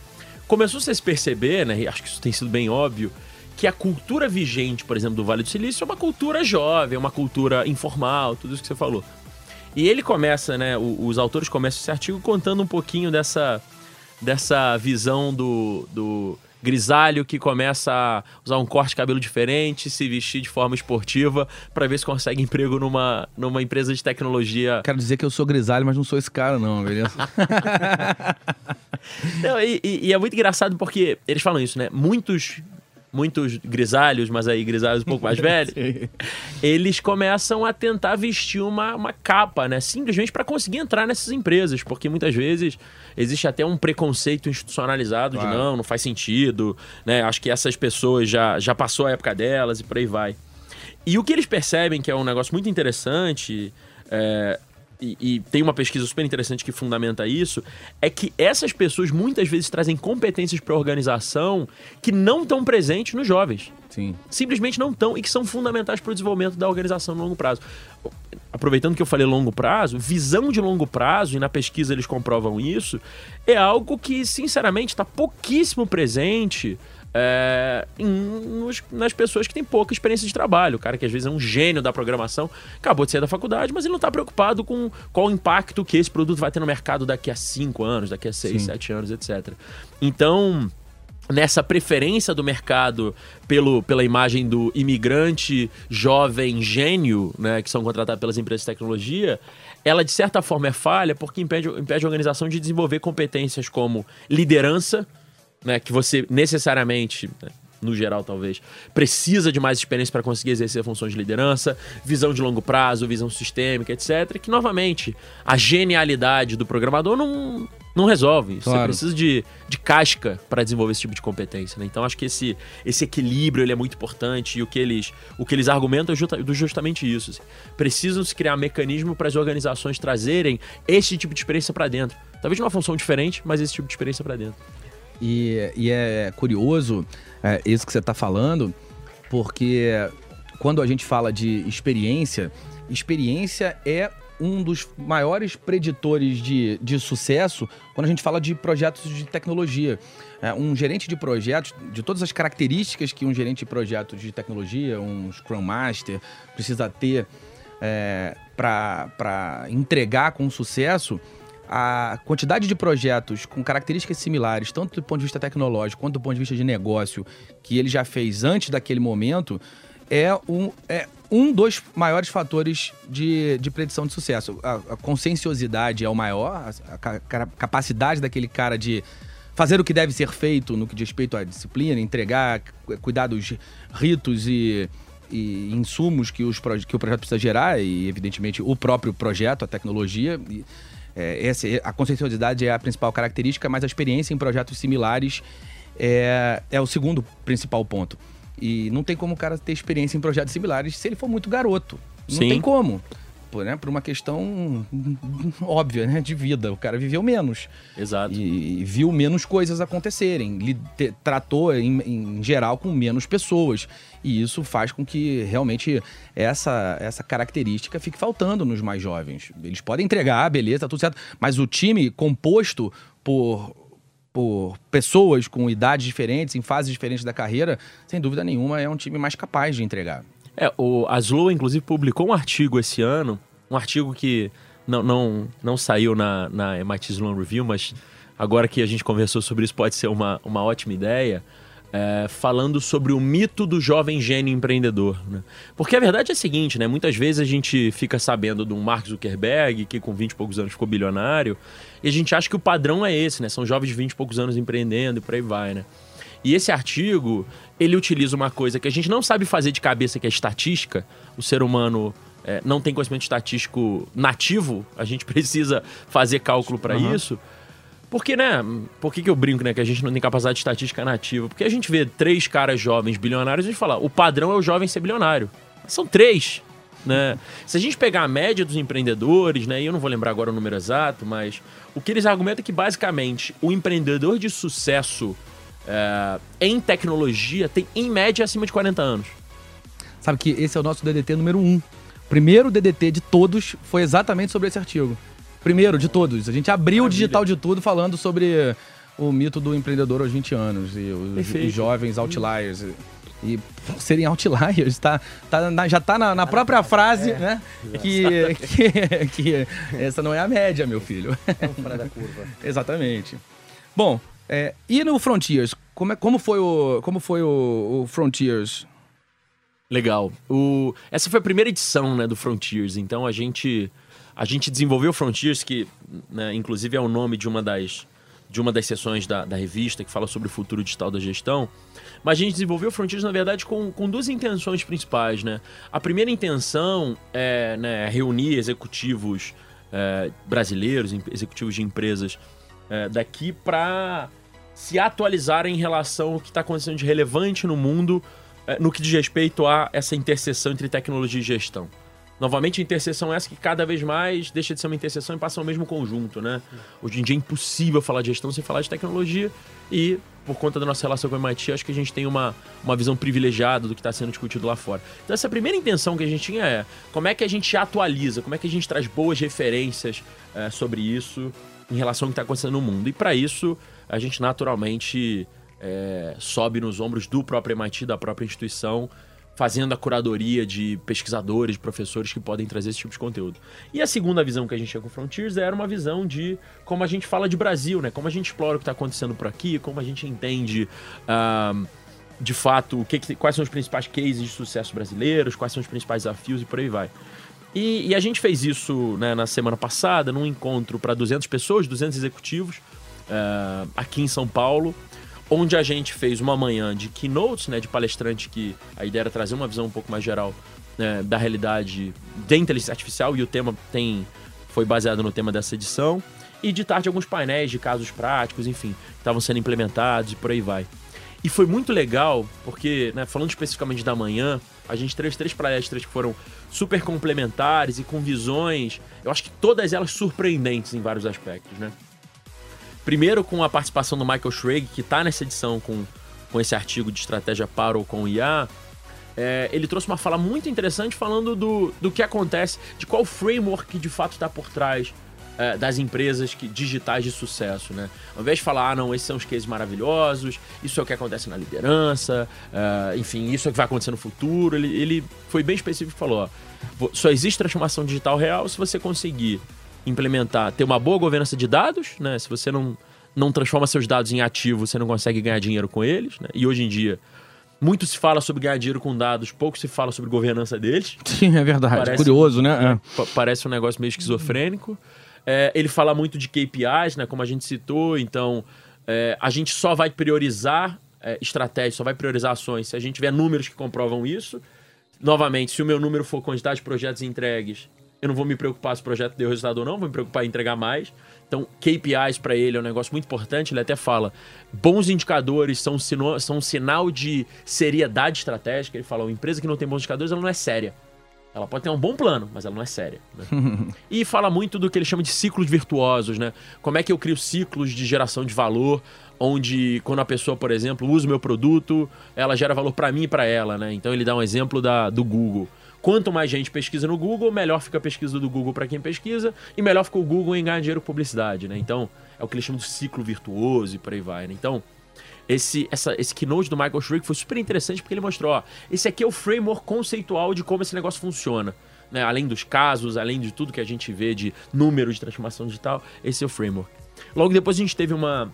começou -se a se perceber, né, e acho que isso tem sido bem óbvio, que a cultura vigente, por exemplo, do Vale do Silício é uma cultura jovem, uma cultura informal, tudo isso que você falou. E ele começa, né? Os autores começam esse artigo contando um pouquinho dessa, dessa visão do, do grisalho que começa a usar um corte de cabelo diferente, se vestir de forma esportiva para ver se consegue emprego numa, numa empresa de tecnologia. Quero dizer que eu sou grisalho, mas não sou esse cara, não, beleza? não, e, e, é muito engraçado porque eles falam isso, né? Muitos muitos grisalhos, mas aí grisalhos um pouco mais velhos, eles começam a tentar vestir uma, uma capa, né? Simplesmente para conseguir entrar nessas empresas, porque muitas vezes existe até um preconceito institucionalizado claro. de não, não faz sentido, né? Acho que essas pessoas já, já passou a época delas e por aí vai. E o que eles percebem que é um negócio muito interessante é, e, e, tem uma pesquisa super interessante que fundamenta isso, é que essas pessoas muitas vezes trazem competências para a organização que não estão presentes nos jovens. Sim. Simplesmente não estão e que são fundamentais para o desenvolvimento da organização no longo prazo. Aproveitando que eu falei longo prazo, visão de longo prazo, e na pesquisa eles comprovam isso, é algo que, sinceramente, está pouquíssimo presente é, nos, nas pessoas que têm pouca experiência de trabalho. O cara que às vezes é um gênio da programação, acabou de sair da faculdade, mas ele não está preocupado com qual o impacto que esse produto vai ter no mercado daqui a 5 anos, daqui a 6, 7 anos, etc. Então nessa preferência do mercado pelo, pela imagem do imigrante jovem gênio, né, que são contratados pelas empresas de tecnologia, ela de certa forma é falha porque impede, impede a organização de desenvolver competências como liderança, né, que você necessariamente, né, no geral talvez, precisa de mais experiência para conseguir exercer funções de liderança, visão de longo prazo, visão sistêmica, etc. Que, novamente, a genialidade do programador não, não resolve. Claro. Você precisa de, de casca para desenvolver esse tipo de competência. Né? Então, acho que esse, esse equilíbrio ele é muito importante e o que eles, o que eles argumentam é justamente isso. Assim. Precisam se criar mecanismo para as organizações trazerem esse tipo de experiência para dentro. Talvez uma função diferente, mas esse tipo de experiência para dentro. E, e é curioso é, isso que você está falando, porque quando a gente fala de experiência, experiência é um dos maiores preditores de, de sucesso quando a gente fala de projetos de tecnologia. É, um gerente de projetos, de todas as características que um gerente de projetos de tecnologia, um Scrum Master, precisa ter é, para entregar com sucesso, a quantidade de projetos com características similares, tanto do ponto de vista tecnológico quanto do ponto de vista de negócio, que ele já fez antes daquele momento, é um, é um dos maiores fatores de, de predição de sucesso. A, a conscienciosidade é o maior, a, a, capacidade daquele cara de fazer o que deve ser feito no que diz respeito à disciplina, entregar, cuidar dos ritos e, e insumos que, os, que o projeto precisa gerar, e evidentemente o próprio projeto, a tecnologia. E, é, essa, a conscienciosidade é a principal característica, mas a experiência em projetos similares é, é o segundo principal ponto. E não tem como o cara ter experiência em projetos similares se ele for muito garoto. Não Sim. tem como. Por, né, por uma questão óbvia, né? De vida. O cara viveu menos. Exato. E, e viu menos coisas acontecerem. Ele te, tratou, em, em, geral, com menos pessoas. E isso faz com que realmente essa, essa característica fique faltando nos mais jovens. Eles podem entregar, beleza, tudo certo. Mas o time composto por por pessoas com idades diferentes, em fases diferentes da carreira, sem dúvida nenhuma é um time mais capaz de entregar. É, o, a Slow, inclusive, publicou um artigo esse ano, um artigo que não, não, não saiu na, na MIT Sloan Review, mas agora que a gente conversou sobre isso pode ser uma, uma ótima ideia, é, falando sobre o mito do jovem gênio empreendedor. Né? Porque a verdade é a seguinte, né? Muitas vezes a gente fica sabendo de um Mark Zuckerberg, que com 20 e poucos anos ficou bilionário, e a gente acha que o padrão é esse, né? São jovens de 20 e poucos anos empreendendo e por aí vai, né? E esse artigo, ele utiliza uma coisa que a gente não sabe fazer de cabeça, que é estatística. O ser humano é, não tem conhecimento estatístico nativo, a gente precisa fazer cálculo para uhum. isso. Porque, né? Por que, que eu brinco, né? Que a gente não tem capacidade de estatística nativa? Porque a gente vê três caras jovens bilionários e a gente fala, o padrão é o jovem ser bilionário. São três. Né? Se a gente pegar a média dos empreendedores, né, e eu não vou lembrar agora o número exato, mas o que eles argumentam é que basicamente o empreendedor de sucesso é, em tecnologia tem em média acima de 40 anos. Sabe que esse é o nosso DDT número 1. Um. Primeiro DDT de todos foi exatamente sobre esse artigo. Primeiro de todos. A gente abriu Maravilha. o digital de tudo falando sobre o mito do empreendedor aos 20 anos e os, os jovens outliers. E por serem outliers, tá, tá na, já tá na, na própria frase, é, né? Que, que, que, essa não é a média, meu filho. É fora da curva. Exatamente. Bom, é, e no Frontiers? Como, é, como foi, o, como foi o, o Frontiers? Legal. O, essa foi a primeira edição né, do Frontiers, então a gente a gente desenvolveu Frontiers, que né, inclusive é o nome de uma das, de uma das sessões da, da revista que fala sobre o futuro digital da gestão. Mas a gente desenvolveu Frontiers, na verdade, com, com duas intenções principais. Né? A primeira intenção é né, reunir executivos é, brasileiros, executivos de empresas é, daqui para se atualizarem em relação ao que está acontecendo de relevante no mundo é, no que diz respeito a essa interseção entre tecnologia e gestão. Novamente, a interseção é essa que cada vez mais deixa de ser uma interseção e passa ao mesmo conjunto, né? Hoje em dia é impossível falar de gestão sem falar de tecnologia e, por conta da nossa relação com o MIT, acho que a gente tem uma, uma visão privilegiada do que está sendo discutido lá fora. Então, essa primeira intenção que a gente tinha é como é que a gente atualiza, como é que a gente traz boas referências é, sobre isso em relação ao que está acontecendo no mundo. E, para isso, a gente naturalmente é, sobe nos ombros do próprio MIT, da própria instituição, fazendo a curadoria de pesquisadores, de professores que podem trazer esse tipo de conteúdo. E a segunda visão que a gente tinha com Frontiers era uma visão de como a gente fala de Brasil, né? Como a gente explora o que está acontecendo por aqui, como a gente entende. Uh, de fato, que, quais são os principais cases de sucesso brasileiros, quais são os principais desafios e por aí vai. E, e a gente fez isso né, na semana passada, num encontro para 200 pessoas, 200 executivos, uh, aqui em São Paulo onde a gente fez uma manhã de keynotes, né, de palestrante que a ideia era trazer uma visão um pouco mais geral né, da realidade da inteligência artificial e o tema tem foi baseado no tema dessa edição e de tarde alguns painéis de casos práticos, enfim, que estavam sendo implementados e por aí vai. E foi muito legal, porque, né, falando especificamente da manhã, a gente teve três palestras que foram super complementares e com visões, eu acho que todas elas surpreendentes em vários aspectos, né? Primeiro com a participação do Michael Schrage, que está nessa edição com, com esse artigo de estratégia para ou com IA, é, ele trouxe uma fala muito interessante falando do, do que acontece, de qual framework que de fato está por trás é, das empresas que, digitais de sucesso, né? Ao invés de falar, ah, não, esses são os cases maravilhosos, isso é o que acontece na liderança, é, enfim, isso é o que vai acontecer no futuro, ele, ele foi bem específico e falou, ó, só existe transformação digital real se você conseguir implementar, ter uma boa governança de dados, né? Se você não, não transforma seus dados em ativo, você não consegue ganhar dinheiro com eles, né? E hoje em dia muito se fala sobre ganhar dinheiro com dados, pouco se fala sobre governança deles. Sim, é verdade. Parece, Curioso, né? É. Parece um negócio meio esquizofrênico. É, ele fala muito de KPIs, né? Como a gente citou. Então, é, a gente só vai priorizar é, estratégias, só vai priorizar ações se a gente tiver números que comprovam isso. Novamente, se o meu número for quantidade de projetos entregues, eu não vou me preocupar se o projeto deu resultado ou não, vou me preocupar em entregar mais. Então, KPIs para ele é um negócio muito importante. Ele até fala: bons indicadores são, sino, são um sinal de seriedade estratégica. Ele fala: uma empresa que não tem bons indicadores, ela não é séria. Ela pode ter um bom plano, mas ela não é séria. Né? e fala muito do que ele chama de ciclos virtuosos, né? Como é que eu crio ciclos de geração de valor, onde quando a pessoa, por exemplo, usa o meu produto, ela gera valor para mim e para ela, né? Então ele dá um exemplo da, do Google. Quanto mais gente pesquisa no Google, melhor fica a pesquisa do Google para quem pesquisa e melhor fica o Google em ganhar dinheiro com publicidade, né? Então, é o que eles chamam de ciclo virtuoso e por aí vai, né? Então, esse, essa, esse keynote do Michael Schrick foi super interessante porque ele mostrou, ó, esse aqui é o framework conceitual de como esse negócio funciona. Né? Além dos casos, além de tudo que a gente vê de número de transformação digital, esse é o framework. Logo depois a gente teve uma,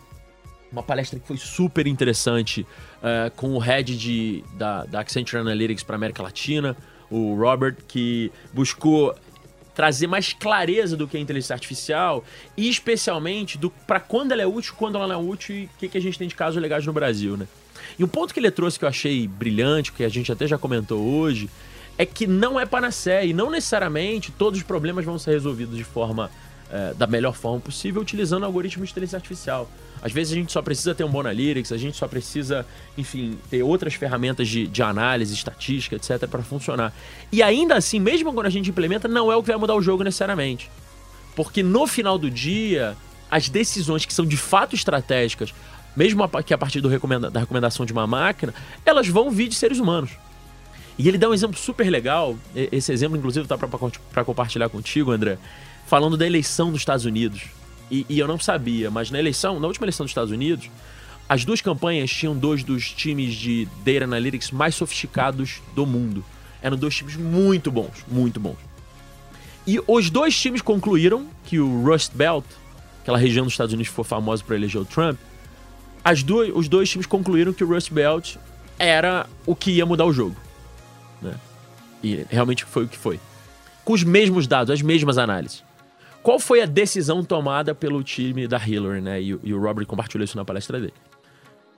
uma palestra que foi super interessante uh, com o head de, da, da Accenture Analytics para América Latina, o Robert, que buscou trazer mais clareza do que é inteligência artificial e especialmente do para quando ela é útil, quando ela não é útil e o que, que a gente tem de casos legais no Brasil, né? E um ponto que ele trouxe que eu achei brilhante, que a gente até já comentou hoje, é que não é panaceia e não necessariamente todos os problemas vão ser resolvidos de forma é, da melhor forma possível utilizando algoritmos de inteligência artificial. Às vezes a gente só precisa ter um bom analytics, a gente só precisa, enfim, ter outras ferramentas de, de análise, estatística, etc, para funcionar. E ainda assim, mesmo quando a gente implementa, não é o que vai mudar o jogo necessariamente. Porque no final do dia, as decisões que são de fato estratégicas, mesmo que a partir recomenda da recomendação de uma máquina, elas vão vir de seres humanos. E ele dá um exemplo super legal, esse exemplo inclusive tá para compartilhar contigo, André, falando da eleição dos Estados Unidos. E, e, eu não sabia, mas na eleição, na última eleição dos Estados Unidos, as duas campanhas tinham dois dos times de Data Analytics mais sofisticados do mundo. Eram dois times muito bons, muito bons. E os dois times concluíram que o Rust Belt, aquela região dos Estados Unidos que foi famosa para eleger o Trump, as duas, os dois times concluíram que o Rust Belt era o que ia mudar o jogo. Né? E realmente foi o que foi. Com os mesmos dados, as mesmas análises. Qual foi a decisão tomada pelo time da Hillary, né? E, e o Robert compartilhou isso na palestra dele.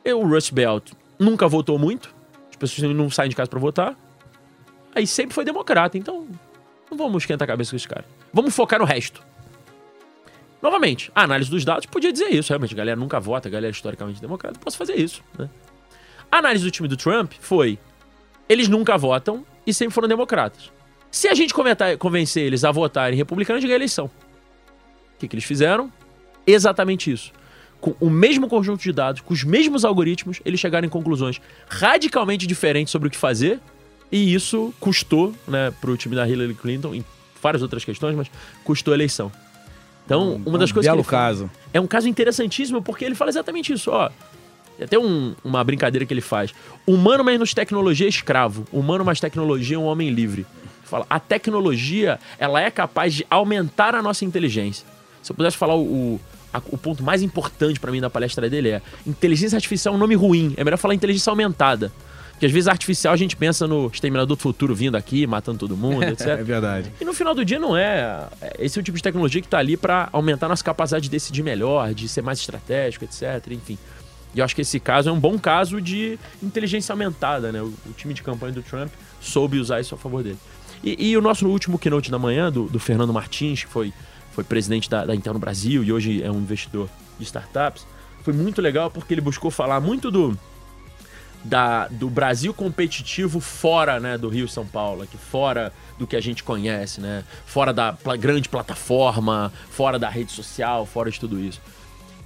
E o Rust Belt nunca votou muito, as pessoas não saem de casa para votar. Aí sempre foi democrata, então não vamos esquentar a cabeça com esse cara. Vamos focar no resto. Novamente, a análise dos dados podia dizer isso, realmente. A galera nunca vota, a galera é historicamente democrata, posso fazer isso, né? A análise do time do Trump foi: eles nunca votam e sempre foram democratas. Se a gente convencer eles a votarem republicanos, a gente ganha a eleição. O que, que eles fizeram? Exatamente isso. Com o mesmo conjunto de dados, com os mesmos algoritmos, eles chegaram em conclusões radicalmente diferentes sobre o que fazer. E isso custou, né, para o time da Hillary Clinton, em várias outras questões, mas custou a eleição. Então, uma das um coisas belo que caso. É um caso interessantíssimo porque ele fala exatamente isso, ó. Tem até um, uma brincadeira que ele faz. Humano menos tecnologia é escravo. Humano mais tecnologia é um homem livre. Ele fala, a tecnologia, ela é capaz de aumentar a nossa inteligência. Se eu pudesse falar o, a, o ponto mais importante para mim da palestra dele é: inteligência artificial é um nome ruim, é melhor falar inteligência aumentada. Porque às vezes artificial a gente pensa no exterminador do futuro vindo aqui, matando todo mundo, etc. é verdade. E no final do dia não é. é esse é o tipo de tecnologia que está ali para aumentar nossa capacidade de decidir melhor, de ser mais estratégico, etc. Enfim. E eu acho que esse caso é um bom caso de inteligência aumentada, né? O, o time de campanha do Trump soube usar isso a favor dele. E, e o nosso último keynote da manhã, do, do Fernando Martins, que foi foi presidente da, da Intel no Brasil e hoje é um investidor de startups. Foi muito legal porque ele buscou falar muito do, da, do Brasil competitivo fora né, do Rio São Paulo, aqui fora do que a gente conhece, né? Fora da grande plataforma, fora da rede social, fora de tudo isso.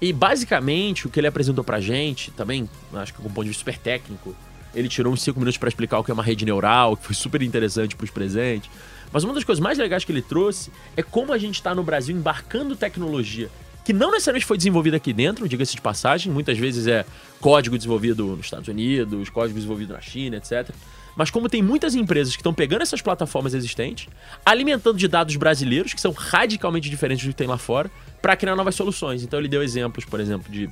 E basicamente o que ele apresentou pra gente, também, acho que com um ponto de vista super técnico, Ele tirou uns 5 minutos para explicar o que é uma rede neural, que foi super interessante para os presentes. Mas uma das coisas mais legais que ele trouxe é como a gente está no Brasil embarcando tecnologia que não necessariamente foi desenvolvida aqui dentro, diga-se de passagem, muitas vezes é código desenvolvido nos Estados Unidos, código desenvolvido na China, etc. Mas como tem muitas empresas que estão pegando essas plataformas existentes, alimentando de dados brasileiros, que são radicalmente diferentes do que tem lá fora, para criar novas soluções. Então ele deu exemplos, por exemplo, de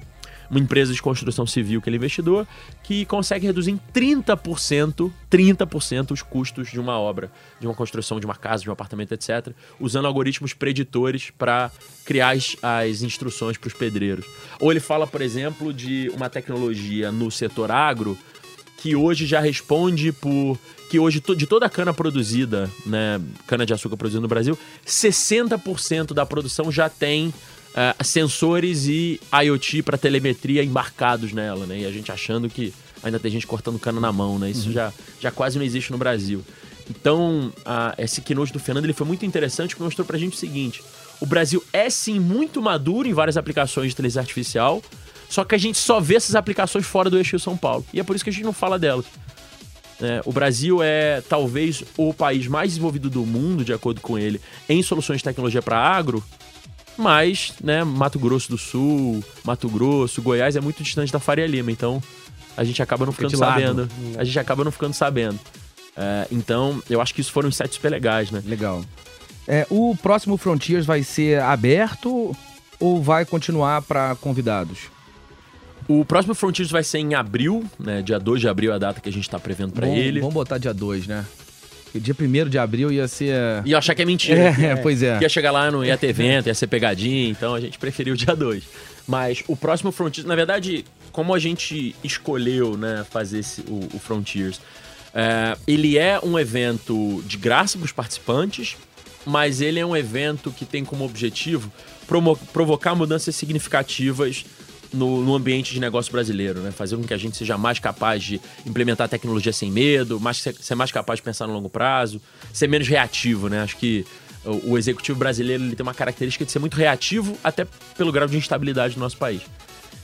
uma empresa de construção civil que ele é investidor, que consegue reduzir em 30%, 30% os custos de uma obra, de uma construção de uma casa, de um apartamento, etc., usando algoritmos preditores para criar as, as instruções para os pedreiros. Ou ele fala, por exemplo, de uma tecnologia no setor agro que hoje já responde por que hoje de toda a cana produzida, né, cana de açúcar produzida no Brasil, 60% da produção já tem uh, sensores e IoT para telemetria embarcados nela, né? E a gente achando que ainda tem gente cortando cana na mão, né? Isso uhum. já, já quase não existe no Brasil. Então, esse keynote do Fernando ele foi muito interessante porque mostrou pra gente o seguinte: o Brasil é sim muito maduro em várias aplicações de inteligência artificial, só que a gente só vê essas aplicações fora do eixo São Paulo. E é por isso que a gente não fala delas. É, o Brasil é talvez o país mais desenvolvido do mundo, de acordo com ele, em soluções de tecnologia para agro, mas, né, Mato Grosso do Sul, Mato Grosso, Goiás é muito distante da Faria Lima, então a gente acaba não ficando sabendo. A gente acaba não ficando sabendo. É, então, eu acho que isso foram insights super legais, né? Legal. É, o próximo Frontiers vai ser aberto ou vai continuar para convidados? O próximo Frontiers vai ser em abril, né? Dia 2 de abril é a data que a gente está prevendo para ele. Vamos botar dia 2, né? Dia 1 de abril ia ser. Ia achar que é mentira. É, é, pois é. Ia chegar lá, não ia ter evento, ia ser pegadinha, então a gente preferiu o dia 2. Mas o próximo Frontiers, na verdade, como a gente escolheu né, fazer esse, o, o Frontiers, é, ele é um evento de graça para os participantes, mas ele é um evento que tem como objetivo provocar mudanças significativas no, no, ambiente de negócio brasileiro, né? Fazer com que a gente seja mais capaz de implementar tecnologia sem medo, mais, ser mais capaz de pensar no longo prazo, ser menos reativo, né? Acho que o, o executivo brasileiro ele tem uma característica de ser muito reativo, até pelo grau de instabilidade do nosso país.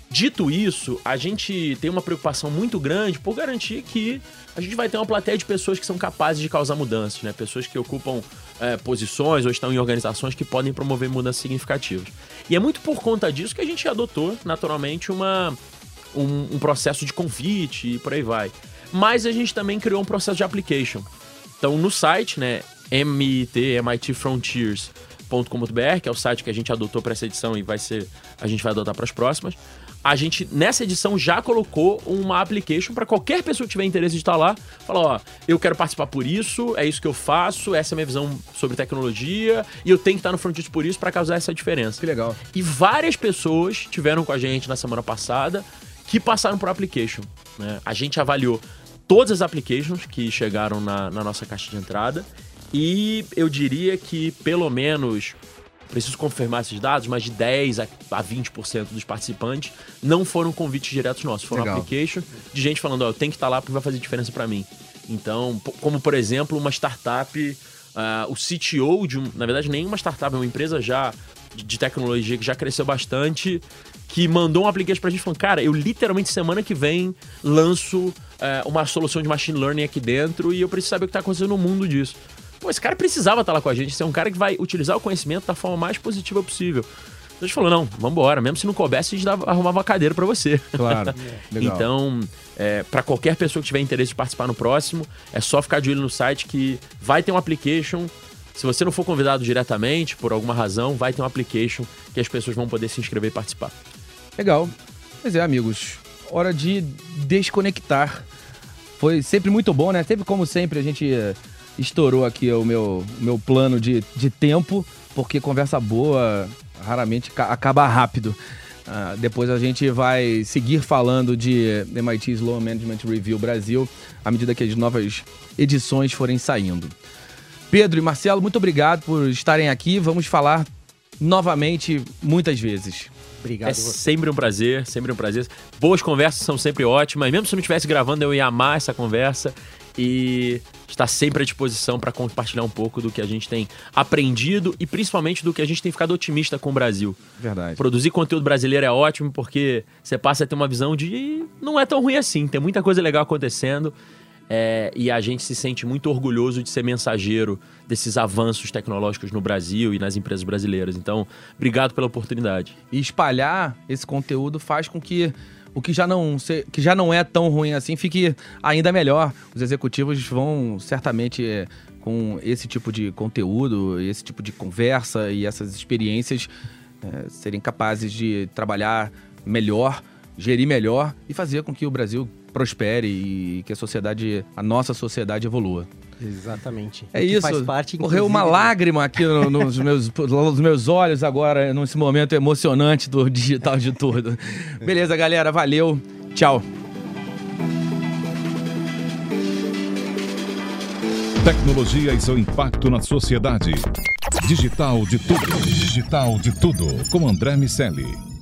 Dito isso, a gente tem uma preocupação muito grande por garantir que a gente vai ter uma plateia de pessoas que são capazes de causar mudanças, né? Pessoas que ocupam é, posições ou estão em organizações que podem promover mudanças significativas. E é muito por conta disso que a gente adotou, naturalmente, uma, um, um processo de convite e por aí vai. Mas a gente também criou um processo de application. Então, no site, né, MIT, MIT Frontiers, .com.br, que é o site que a gente adotou para essa edição e vai ser a gente vai adotar para as próximas a gente, nessa edição, já colocou uma application para qualquer pessoa que tiver interesse de estar lá. Falar, ó, eu quero participar por isso, é isso que eu faço, essa é a minha visão sobre tecnologia, e eu tenho que estar no Frontiers por isso para causar essa diferença. Que legal. E várias pessoas tiveram com a gente na semana passada que passaram por application. Né? A gente avaliou todas as applications que chegaram na, na nossa caixa de entrada. E eu diria que pelo menos preciso confirmar esses dados, mas de 10 a 20% dos participantes não foram convites diretos nossos, foram Legal. application de gente falando, ó, eu tenho que estar lá porque vai fazer diferença para mim. Então, como por exemplo, uma startup, uh, o CTO de um, na verdade, nem uma startup, é uma empresa já de, de tecnologia que já cresceu bastante, que mandou um application pra gente falando, cara, eu literalmente semana que vem lanço uh, uma solução de machine learning aqui dentro e eu preciso saber o que tá acontecendo no mundo disso. Pô, esse cara precisava estar lá com a gente. Esse é um cara que vai utilizar o conhecimento da forma mais positiva possível. Então a gente falou, não, vambora. Mesmo se não coubesse, a gente dava, arrumava uma cadeira para você. Claro. então, é, para qualquer pessoa que tiver interesse de participar no próximo, é só ficar de olho no site que vai ter um application. Se você não for convidado diretamente, por alguma razão, vai ter um application que as pessoas vão poder se inscrever e participar. Legal. Pois é, amigos. Hora de desconectar. Foi sempre muito bom, né? Sempre como sempre a gente estourou aqui o meu, meu plano de, de tempo, porque conversa boa raramente acaba rápido. Uh, depois a gente vai seguir falando de MIT Slow Management Review Brasil à medida que as novas edições forem saindo. Pedro e Marcelo, muito obrigado por estarem aqui. Vamos falar novamente muitas vezes. Obrigado. É sempre um prazer, sempre um prazer. Boas conversas são sempre ótimas. Mesmo se não estivesse gravando, eu ia amar essa conversa. E está sempre à disposição para compartilhar um pouco do que a gente tem aprendido e principalmente do que a gente tem ficado otimista com o Brasil. Verdade. Produzir conteúdo brasileiro é ótimo porque você passa a ter uma visão de não é tão ruim assim, tem muita coisa legal acontecendo. É, e a gente se sente muito orgulhoso de ser mensageiro desses avanços tecnológicos no Brasil e nas empresas brasileiras. Então, obrigado pela oportunidade. E espalhar esse conteúdo faz com que o que já não, que já não é tão ruim assim fique ainda melhor. Os executivos vão certamente é, com esse tipo de conteúdo, esse tipo de conversa e essas experiências é, serem capazes de trabalhar melhor, gerir melhor e fazer com que o Brasil prospere e que a sociedade, a nossa sociedade evolua. Exatamente. É isso. Faz parte, Correu uma lágrima aqui no, nos, meus, nos meus olhos agora, nesse momento emocionante do digital de tudo. Beleza, galera. Valeu. Tchau. Tecnologia e seu impacto na sociedade. Digital de tudo. Digital de tudo. Com André Miscelli.